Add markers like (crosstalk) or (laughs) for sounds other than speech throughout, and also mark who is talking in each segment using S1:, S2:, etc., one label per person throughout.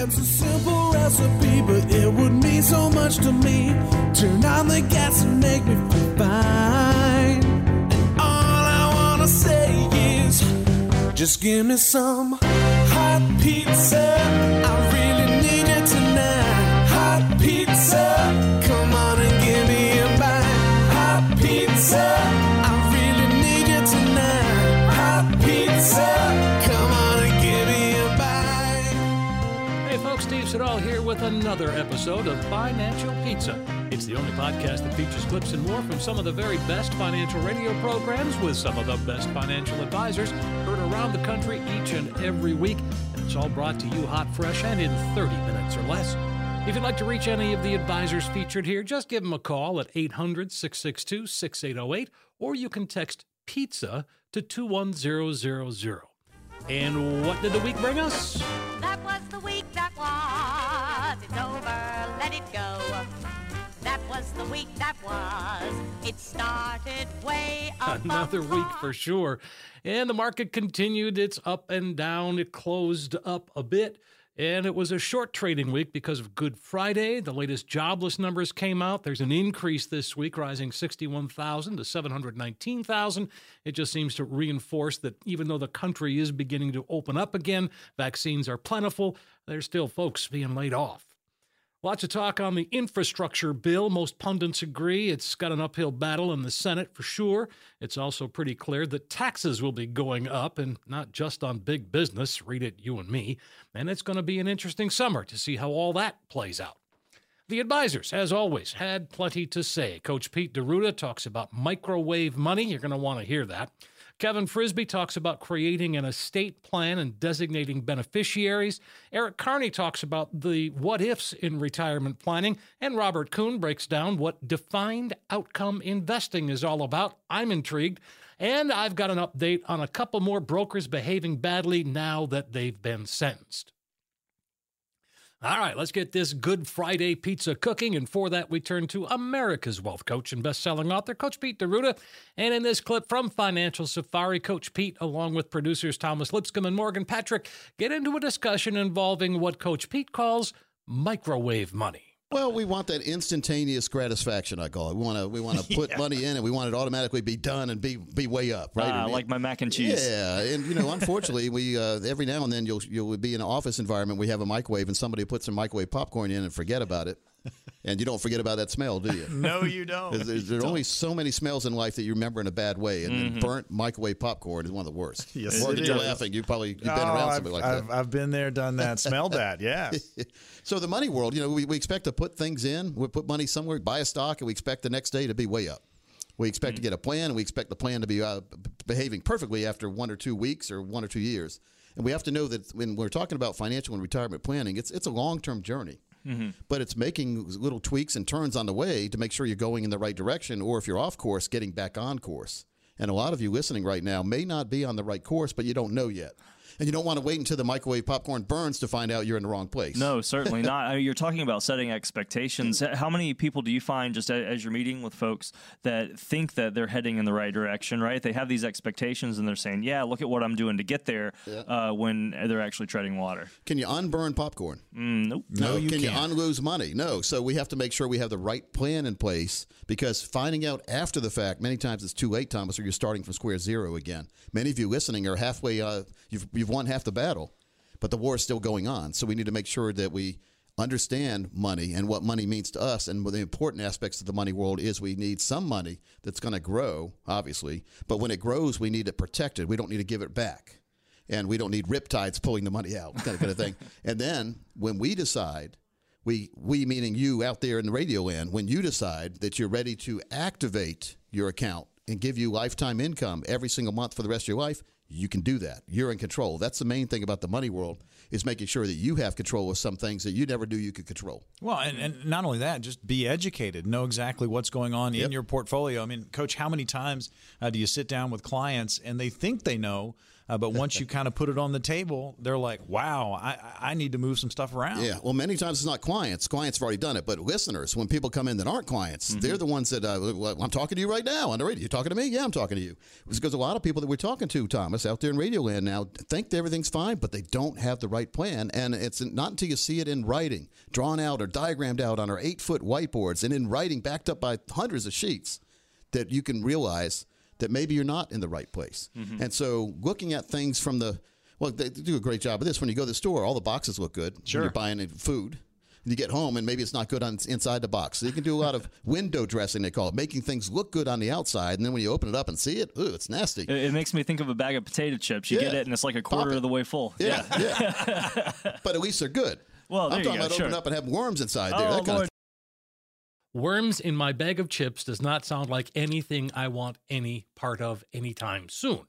S1: It's a simple recipe, but it would mean so much to me. Turn on the gas and make me feel fine. And all I wanna say is, just give me some hot pizza. I really need it tonight. Hot pizza,
S2: with another episode of Financial Pizza. It's the only podcast that features clips and more from some of the very best financial radio programs with some of the best financial advisors heard around the country each and every week. And it's all brought to you hot, fresh, and in 30 minutes or less. If you'd like to reach any of the advisors featured here, just give them a call at 800 662 6808 or you can text pizza to 21000. And what did the week bring us?
S3: That was the week that was. Let it go. That was the week that was. It started way (laughs) up.
S2: Another week for sure. And the market continued its up and down. It closed up a bit. And it was a short trading week because of Good Friday. The latest jobless numbers came out. There's an increase this week, rising 61,000 to 719,000. It just seems to reinforce that even though the country is beginning to open up again, vaccines are plentiful, there's still folks being laid off. Lots of talk on the infrastructure bill. Most pundits agree it's got an uphill battle in the Senate for sure. It's also pretty clear that taxes will be going up, and not just on big business. Read it, you and me. And it's going to be an interesting summer to see how all that plays out. The advisors, as always, had plenty to say. Coach Pete D'Arruda talks about microwave money. You're going to want to hear that. Kevin Frisbie talks about creating an estate plan and designating beneficiaries. Eric Kearney talks about the what ifs in retirement planning. And Robert Kuhn breaks down what defined outcome investing is all about. I'm intrigued. And I've got an update on a couple more brokers behaving badly now that they've been sentenced. All right, let's get this Good Friday pizza cooking. And for that, we turn to America's wealth coach and best-selling author, Coach Pete D'Arruda. And in this clip from Financial Safari, Coach Pete, along with producers Thomas Lipscomb and Morgan Patrick, get into a discussion involving what Coach Pete calls microwave money.
S4: Well, we want that instantaneous gratification. I call it. We want to we want to (laughs) put money in, and we want it automatically be done and be be way up, right?
S5: Ah,
S4: And-
S5: like my mac and cheese.
S4: Yeah, and you know, unfortunately, we uh, every now and then you'll you'll be in an office environment. We have a microwave, and somebody puts some microwave popcorn in and forget about it, and you don't forget about that smell, do you? (laughs)
S6: No, you don't.
S4: There's, there's, there's only so many smells in life that you remember in a bad way, and
S5: Mm-hmm.
S4: then burnt microwave popcorn is one of the worst.
S6: Yes,
S4: Morgan,
S6: it
S4: you're
S6: is.
S4: laughing. You probably you've been
S6: Oh,
S4: around
S6: I've,
S4: something like
S6: I've,
S4: that.
S6: I've been there, done that, smelled that. (laughs) Yeah.
S4: So the money world, you know, we, we expect to put things in, we put money somewhere, buy a stock, and we expect the next day to be way up. We expect to get a plan, and we expect the plan to be uh, behaving perfectly after one or two weeks or one or two years. And we have to know that when we're talking about financial and retirement planning, it's it's a long term journey. Mm-hmm. But it's making little tweaks and turns on the way to make sure you're going in the right direction, or if you're off course, getting back on course. And a lot of you listening right now may not be on the right course, but you don't know yet. And you don't want to wait until the microwave popcorn burns to find out you're in the wrong place.
S5: No, certainly not. (laughs) I mean, you're talking about setting expectations. How many people do you find just as you're meeting with folks that think that they're heading in the right direction, right? They have these expectations and they're saying, yeah, look at what I'm doing to get there uh, when they're actually treading water.
S4: Can you unburn popcorn?
S5: Mm, nope.
S4: No,
S6: you
S4: can you
S6: can't.
S4: unlose money? No. So we have to make sure we have the right plan in place because finding out after the fact, many times it's too late, Thomas, or you're starting from square zero again. Many of you listening are halfway, uh, you've, you've won half the battle, but the war is still going on. So we need to make sure that we understand money and what money means to us. And the important aspects of the money world is we need some money that's going to grow, obviously, but when it grows, we need it protected. We don't need to give it back and we don't need riptides pulling the money out, kind of, kind of thing. (laughs) And then when we decide, we we meaning you out there in the radio land, when you decide that you're ready to activate your account and give you lifetime income every single month for the rest of your life, you can do that. You're in control. That's the main thing about the money world is making sure that you have control of some things that you never knew you could control.
S6: Well, and, and not only that, just be educated, know exactly what's going on in your portfolio. I mean, coach, how many times uh, do you sit down with clients and they think they know Uh, but once you kind of put it on the table, they're like, "Wow, I, I need to move some stuff around."
S4: Yeah, well, many times it's not clients. Clients have already done it, but listeners, when people come in that aren't clients, they're the ones that uh, well, I'm talking to you right now on the radio. You're talking to me? Yeah, I'm talking to you. It's because a lot of people that we're talking to, Thomas, out there in Radio Land now, think everything's fine, but they don't have the right plan, and it's not until you see it in writing, drawn out or diagrammed out on our eight foot whiteboards, and in writing, backed up by hundreds of sheets, that you can realize that maybe you're not in the right place. Mm-hmm. And so, looking at things from the well, they do a great job of this. When you go to the store, all the boxes look good.
S6: Sure.
S4: When you're buying food. And you get home and maybe it's not good on inside the box. So you can do a lot of (laughs) window dressing, they call it, making things look good on the outside. And then when you open it up and see it, ooh, it's nasty.
S5: It, it makes me think of a bag of potato chips. You get it, and it's like a quarter of the way full.
S4: yeah, yeah. (laughs) but at least they're good.
S5: Well,
S4: I'm talking
S5: go,
S4: about
S5: sure.
S4: opening up and having worms inside there.
S5: Oh,
S4: that kind
S5: Lord.
S4: of
S2: Worms in my bag of chips does not sound like anything I want any part of anytime soon.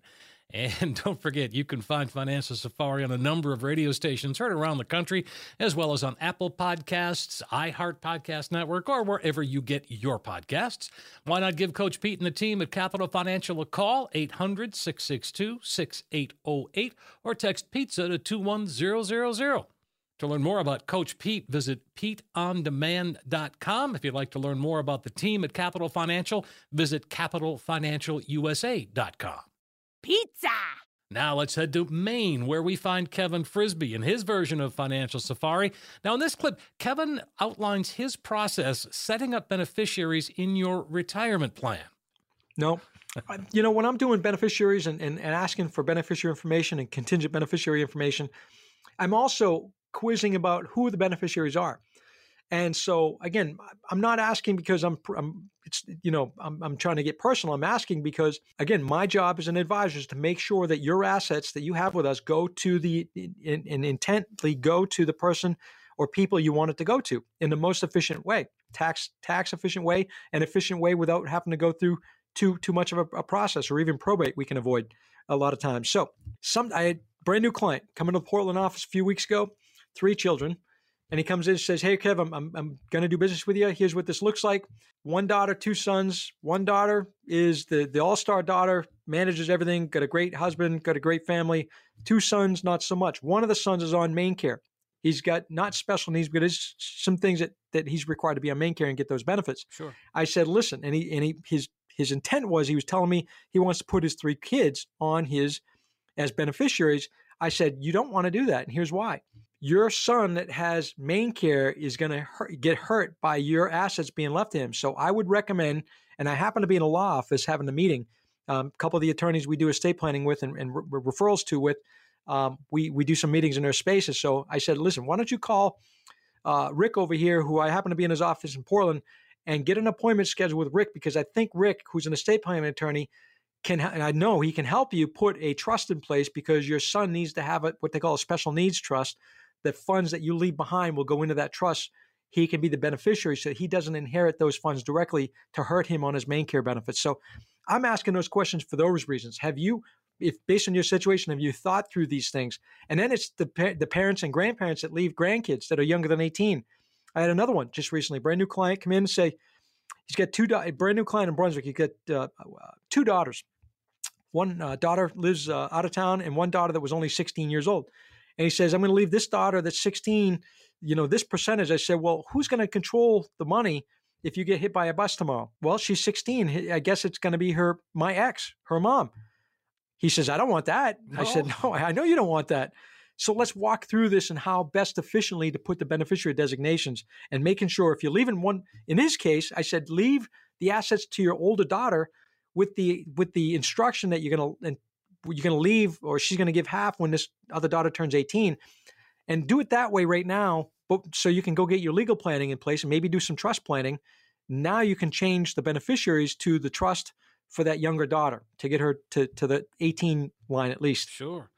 S2: And (laughs) don't forget, you can find Financial Safari on a number of radio stations heard around the country, as well as on Apple Podcasts, iHeart Podcast Network, or wherever you get your podcasts. Why not give Coach Pete and the team at Capital Financial a call, 800 662 6808, or text pizza to 21000. To learn more about Coach Pete, visit PeteOnDemand.com. If you'd like to learn more about the team at Capital Financial, visit CapitalFinancialUSA.com.
S3: Pizza!
S2: Now let's head to Maine, where we find Kevin Frisbie and his version of Financial Safari. Now, in this clip, Kevin outlines his process setting up beneficiaries in your retirement plan.
S7: No. You know, when I'm doing beneficiaries and, and, and asking for beneficiary information and contingent beneficiary information, I'm also quizzing about who the beneficiaries are. And so, again, I'm not asking because I'm, I'm it's, you know, I'm, I'm trying to get personal. I'm asking because, again, my job as an advisor is to make sure that your assets that you have with us go to the, and, and intently go to the person or people you want it to go to in the most efficient way, tax tax efficient way, and efficient way without having to go through too too much of a, a process or even probate we can avoid a lot of times. So some I had brand new client coming to the Portland office a few weeks ago, three children, and he comes in and says, "Hey Kev, I'm I'm, I'm going to do business with you. Here's what this looks like. One daughter, two sons. One daughter is the the all star daughter, manages everything, got a great husband, got a great family. Two sons, not so much. One of the sons is on MaineCare. He's got not special needs, but there's some things that that he's required to be on MaineCare and get those benefits.
S2: Sure.
S7: I said, listen, and he and he his his intent was he was telling me he wants to put his three kids on his as beneficiaries. I said, you don't want to do that, and here's why. Your son that has MaineCare is going to get hurt by your assets being left to him. So I would recommend, and I happen to be in a law office having a meeting. Um, a couple of the attorneys we do estate planning with and, and re- referrals to with, um, we we do some meetings in their spaces. So I said, listen, why don't you call uh, Rick over here, who I happen to be in his office in Portland, and get an appointment scheduled with Rick because I think Rick, who's an estate planning attorney, can and I know he can help you put a trust in place because your son needs to have a, what they call a special needs trust. The funds that you leave behind will go into that trust. He can be the beneficiary, so he doesn't inherit those funds directly to hurt him on his MaineCare benefits. So, I'm asking those questions for those reasons. Have you, if based on your situation, have you thought through these things? And then it's the the parents and grandparents that leave grandkids that are younger than 18. I had another one just recently, brand new client come in and say he's got two a brand new client in Brunswick. He's got uh, uh, two daughters. One uh, daughter lives uh, out of town, and one daughter that was only 16 years old. And he says, "I'm going to leave this daughter that's 16, you know, this percentage." I said, "Well, who's going to control the money if you get hit by a bus tomorrow?" Well, she's 16. I guess it's going to be her, my ex, her mom. He says, "I don't want that." I said, "No, I know you don't want that." So let's walk through this and how best efficiently to put the beneficiary designations and making sure if you're leaving one in his case, I said leave the assets to your older daughter with the with the instruction that you're gonna and you're gonna leave or she's gonna give half when this other daughter turns 18. And do it that way right now, but so you can go get your legal planning in place and maybe do some trust planning. Now you can change the beneficiaries to the trust for that younger daughter to get her to, to the 18 line at least.
S2: Sure.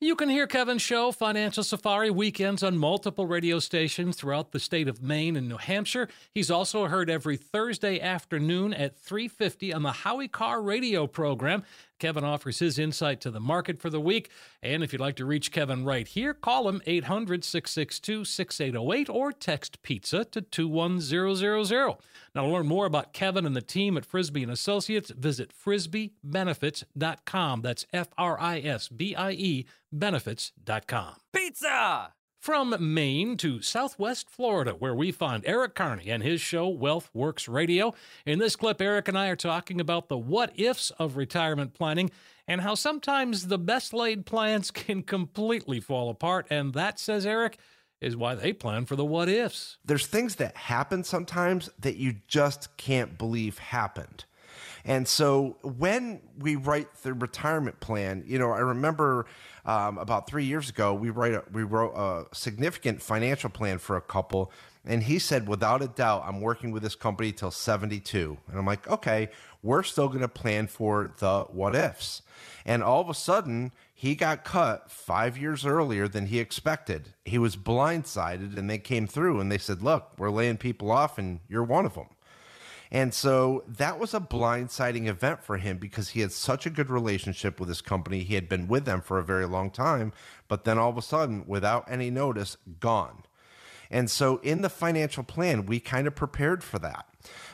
S2: You can hear Kevin's show, Financial Safari, weekends on multiple radio stations throughout the state of Maine and New Hampshire. He's also heard every Thursday afternoon at 3.50 on the Howie Carr radio program. Kevin offers his insight to the market for the week. And if you'd like to reach Kevin right here, call him 800 662 6808 or text pizza to 21000. Now, to learn more about Kevin and the team at Frisbie and Associates, visit frisbiebenefits.com. That's F R I S B I E benefits.com.
S8: Pizza!
S2: From Maine to Southwest Florida, where we find Eric Kearney and his show Wealth Works Radio. In this clip, Eric and I are talking about the what ifs of retirement planning and how sometimes the best laid plans (laughs) can completely fall apart. And that, says Eric, is why they plan for the what ifs.
S9: There's things that happen sometimes that you just can't believe happened. And so when we write the retirement plan, you know, I remember um, about three years ago, we write a, we wrote a significant financial plan for a couple, and he said, without a doubt, I'm working with this company till 72. And I'm like, okay, we're still going to plan for the what ifs. And all of a sudden, he got cut five years earlier than he expected. He was blindsided, and they came through and they said, look, we're laying people off, and you're one of them. And so that was a blindsiding event for him because he had such a good relationship with his company. He had been with them for a very long time, but then all of a sudden, without any notice, gone. And so in the financial plan, we kind of prepared for that.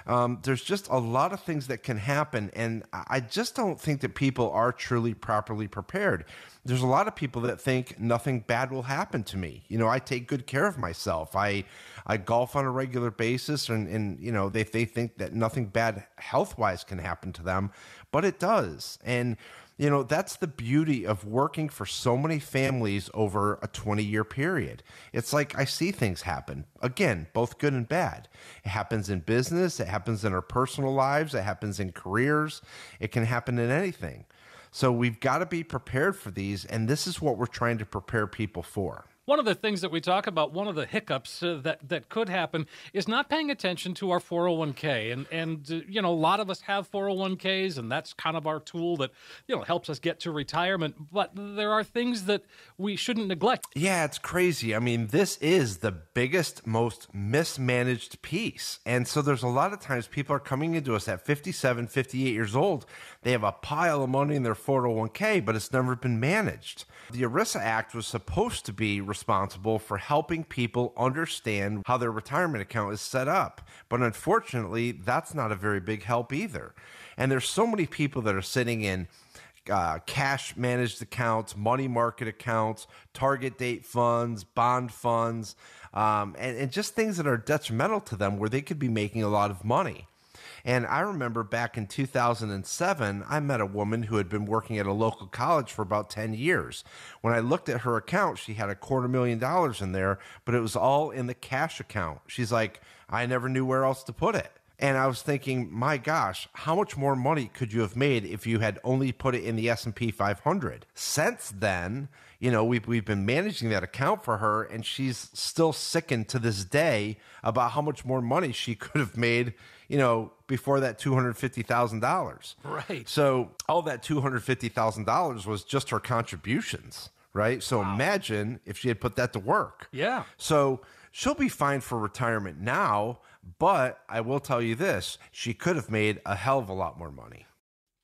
S9: Um, there's just a lot of things that can happen. And I just don't think that people are truly properly prepared. There's a lot of people that think nothing bad will happen to me. You know, I take good care of myself. I, I golf on a regular basis, and, and you know, they, they think that nothing bad health wise can happen to them, but it does. And you know, that's the beauty of working for so many families over a 20 year period. It's like I see things happen, again, both good and bad. It happens in business, it happens in our personal lives, it happens in careers, it can happen in anything. So we've got to be prepared for these, and this is what we're trying to prepare people for.
S2: One of the things that we talk about, one of the hiccups uh, that that could happen, is not paying attention to our 401k. And and uh, you know, a lot of us have 401ks, and that's kind of our tool that you know helps us get to retirement. But there are things that we shouldn't neglect.
S9: Yeah, it's crazy. I mean, this is the biggest, most mismanaged piece. And so there's a lot of times people are coming into us at 57, 58 years old. They have a pile of money in their 401k, but it's never been managed. The ERISA Act was supposed to be responsible for helping people understand how their retirement account is set up. But unfortunately, that's not a very big help either. And there's so many people that are sitting in uh, cash managed accounts, money market accounts, target date funds, bond funds, um, and, and just things that are detrimental to them where they could be making a lot of money. And I remember back in 2007, I met a woman who had been working at a local college for about 10 years. When I looked at her account, she had a quarter million dollars in there, but it was all in the cash account. She's like, I never knew where else to put it. And I was thinking, my gosh, how much more money could you have made if you had only put it in the S&P 500? Since then, you know, we've, we've been managing that account for her, and she's still sickened to this day about how much more money she (laughs) could have made, you know, before that $250,000.
S2: Right.
S9: So all that $250,000 was just her contributions, right? So imagine if she had put that to work.
S2: Yeah.
S9: So she'll be fine for retirement now, but I will tell you this she could have made a hell of a lot more money.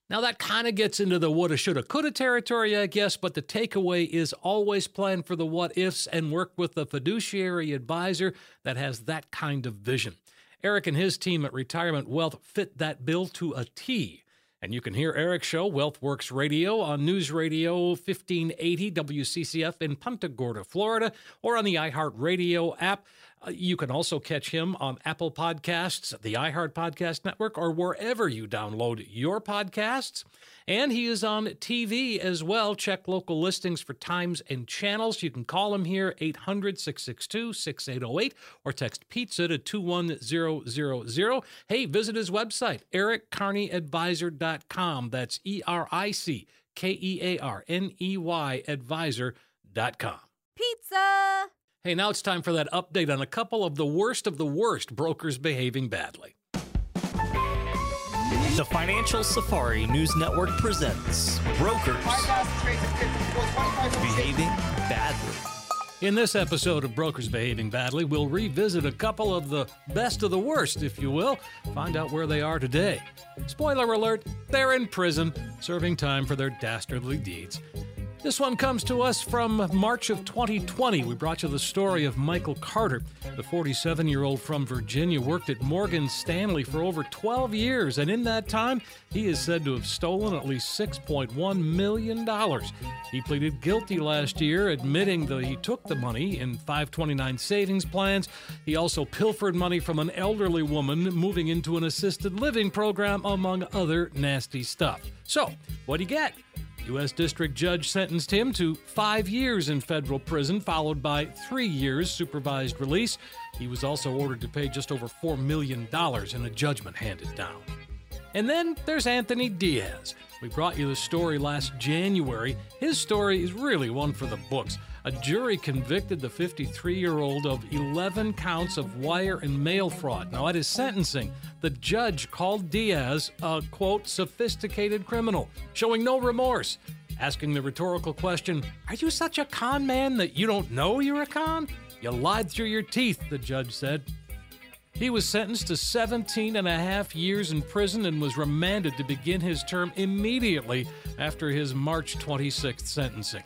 S2: Now, that kind of gets into the woulda, shoulda, coulda territory, I guess, but the takeaway is always plan for the what ifs and work with a fiduciary advisor that has that kind of vision. Eric and his team at Retirement Wealth fit that bill to a T. And you can hear Eric's show, WealthWorks Radio, on News Radio 1580 WCCF in Punta Gorda, Florida, or on the iHeartRadio app. Uh, you can also catch him on Apple Podcasts, the iHeart Podcast Network, or wherever you download your podcasts. And he is on TV as well. Check local listings for times and channels. You can call him here, 800 662 6808, or text pizza to 21000. Hey, visit his website, erickearneyadvisor.com. That's E R I C K E A R N E Y advisor.com.
S8: Pizza!
S2: Hey, now it's time for that update on a couple of the worst of the worst brokers behaving badly.
S10: The Financial Safari News Network presents Brokers Behaving Badly.
S2: In this episode of Brokers Behaving Badly, we'll revisit a couple of the best of the worst, if you will, find out where they are today. Spoiler alert, they're in prison, serving time for their dastardly deeds. This one comes to us from March of 2020. We brought you the story of Michael Carter. The 47 year old from Virginia worked at Morgan Stanley for over 12 years, and in that time, he is said to have stolen at least $6.1 million. He pleaded guilty last year, admitting that he took the money in 529 savings plans. He also pilfered money from an elderly woman moving into an assisted living program, among other nasty stuff. So, what'd he get? U.S. District Judge sentenced him to five years in federal prison, followed by three years supervised release. He was also ordered to pay just over $4 million in a judgment handed down. And then there's Anthony Diaz. We brought you the story last January. His story is really one for the books. A jury convicted the 53 year old of 11 counts of wire and mail fraud. Now, at his sentencing, the judge called Diaz a, quote, sophisticated criminal, showing no remorse, asking the rhetorical question Are you such a con man that you don't know you're a con? You lied through your teeth, the judge said. He was sentenced to 17 and a half years in prison and was remanded to begin his term immediately after his March 26th sentencing.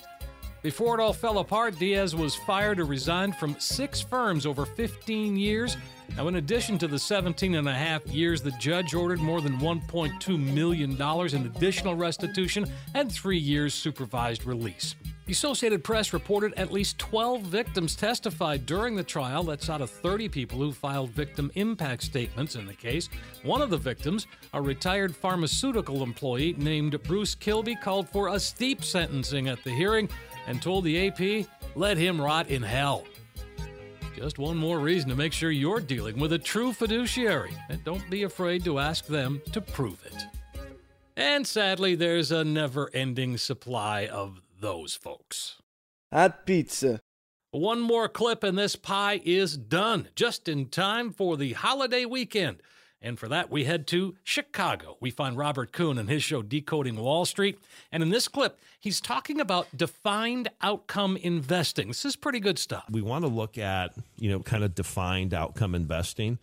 S2: Before it all fell apart, Diaz was fired or resigned from six firms over 15 years. Now, in addition to the 17 and a half years, the judge ordered more than $1.2 million in additional restitution and three years supervised release. The Associated Press reported at least 12 victims testified during the trial. That's out of 30 people who filed victim impact statements in the case. One of the victims, a retired pharmaceutical employee named Bruce Kilby, called for a steep sentencing at the hearing and told the AP, let him rot in hell. Just one more reason to make sure you're dealing with a true fiduciary, and don't be afraid to ask them to prove it. And sadly, there's a never ending supply of those folks.
S11: Hot pizza.
S2: One more clip, and this pie is done, just in time for the holiday weekend. And for that, we head to Chicago. We find Robert Kuhn and his show Decoding Wall Street. And in this clip, he's talking about defined outcome investing. This is pretty good stuff.
S12: We want to look at, you know, kind of defined outcome investing.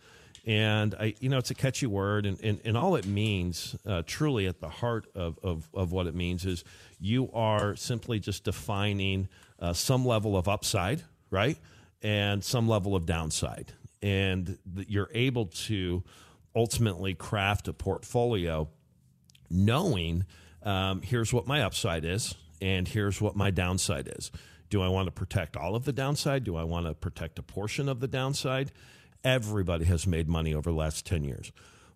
S12: And I, you know, it's a catchy word, and, and, and all it means, uh, truly at the heart of, of, of what it means, is you are simply just defining uh, some level of upside, right, and some level of downside, and you're able to ultimately craft a portfolio knowing um, here's what my upside is and here's what my downside is. Do I want to protect all of the downside? Do I want to protect a portion of the downside? Everybody has made money over the last 10 years.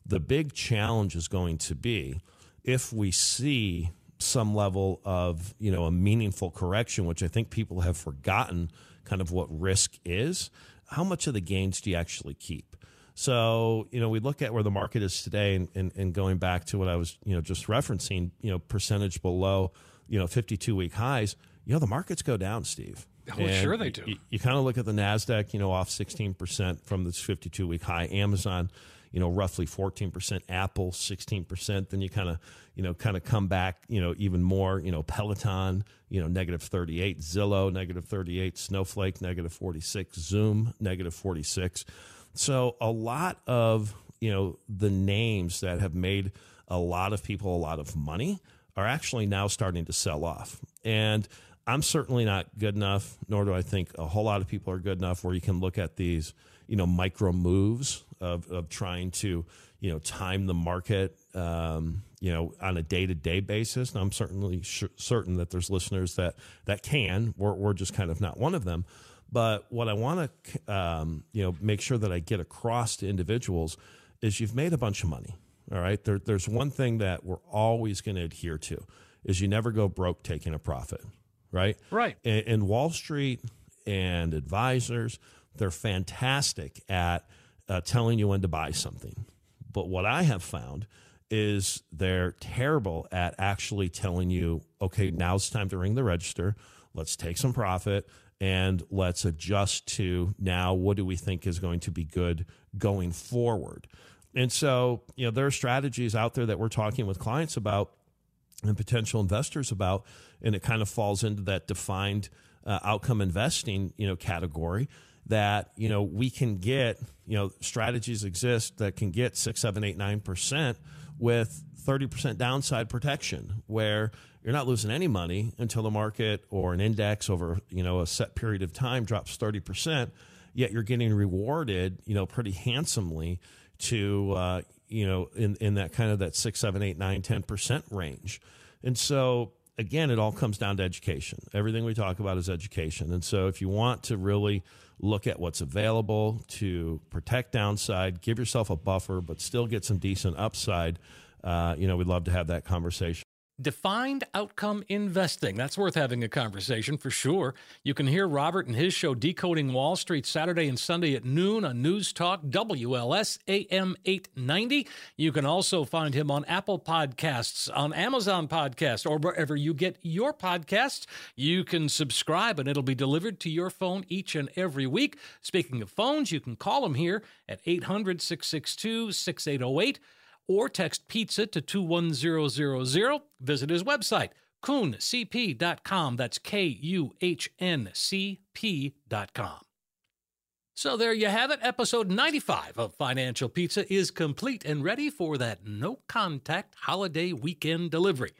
S12: The big challenge is going to be if we see some level of, you know, a meaningful correction, which I think people have forgotten kind of what risk is, how much of the gains do you actually keep? So, you know, we look at where the market is today and, and, and, going back to what I was, you know, just referencing, you know, percentage below, you know, 52 week highs, you know, the markets go down, Steve.
S2: Oh, and sure they do.
S12: You, you kind of look at the NASDAQ, you know, off 16% from this 52 week high. Amazon, you know, roughly 14%. Apple, 16%. Then you kind of, you know, kind of come back, you know, even more, you know, Peloton, you know, negative 38. Zillow, negative 38. Snowflake, negative 46. Zoom, negative 46. So a lot of you know the names that have made a lot of people a lot of money are actually now starting to sell off. And I'm certainly not good enough, nor do I think a whole lot of people are good enough where you can look at these, you know, micro moves of, of trying to, you know, time the market, um, you know, on a day to day basis. And I'm certainly sh- certain that there's listeners that that can. We're, we're just kind of not one of them. But what I want to, um, you know, make sure that I get across to individuals is you've made a bunch of money. All right. There, there's one thing that we're always going to adhere to is you never go broke taking a profit. Right.
S2: Right.
S12: And, and Wall Street and advisors, they're fantastic at uh, telling you when to buy something. But what I have found is they're terrible at actually telling you, okay, now it's time to ring the register. Let's take some profit and let's adjust to now what do we think is going to be good going forward. And so, you know, there are strategies out there that we're talking with clients about and potential investors about, and it kind of falls into that defined uh, outcome investing, you know, category that you know we can get you know strategies exist that can get six seven eight nine percent with 30% downside protection where you're not losing any money until the market or an index over you know a set period of time drops 30% yet you're getting rewarded you know pretty handsomely to uh, you know in, in that kind of that six seven eight nine ten percent range. And so again it all comes down to education. Everything we talk about is education. And so if you want to really look at what's available to protect downside give yourself a buffer but still get some decent upside uh, you know, we'd love to have that conversation.
S2: Defined outcome investing. That's worth having a conversation for sure. You can hear Robert and his show Decoding Wall Street Saturday and Sunday at noon on News Talk WLS AM 890. You can also find him on Apple Podcasts, on Amazon Podcasts, or wherever you get your podcasts. You can subscribe and it'll be delivered to your phone each and every week. Speaking of phones, you can call him here at 800 662 6808 or text pizza to 21000. Visit his website, kuhncp.com. That's K U H N C P.com. So there you have it. Episode 95 of Financial Pizza is complete and ready for that no contact holiday weekend delivery.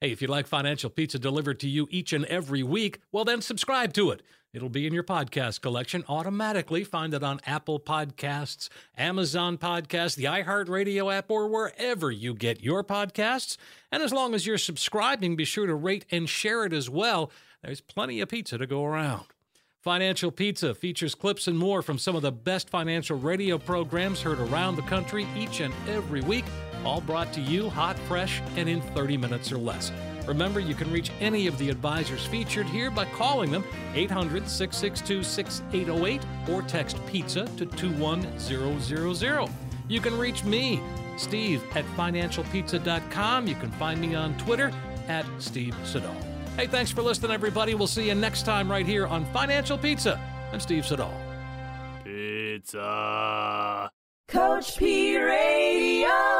S2: Hey, if you'd like Financial Pizza delivered to you each and every week, well, then subscribe to it. It'll be in your podcast collection automatically. Find it on Apple Podcasts, Amazon Podcasts, the iHeartRadio app, or wherever you get your podcasts. And as long as you're subscribing, be sure to rate and share it as well. There's plenty of pizza to go around. Financial Pizza features clips and more from some of the best financial radio programs heard around the country each and every week, all brought to you hot, fresh, and in 30 minutes or less. Remember, you can reach any of the advisors featured here by calling them 800 662 6808 or text pizza to 21000. You can reach me, Steve, at financialpizza.com. You can find me on Twitter at Steve Siddall. Hey, thanks for listening, everybody. We'll see you next time right here on Financial Pizza. I'm Steve Siddall.
S13: Pizza.
S14: Coach P Radio.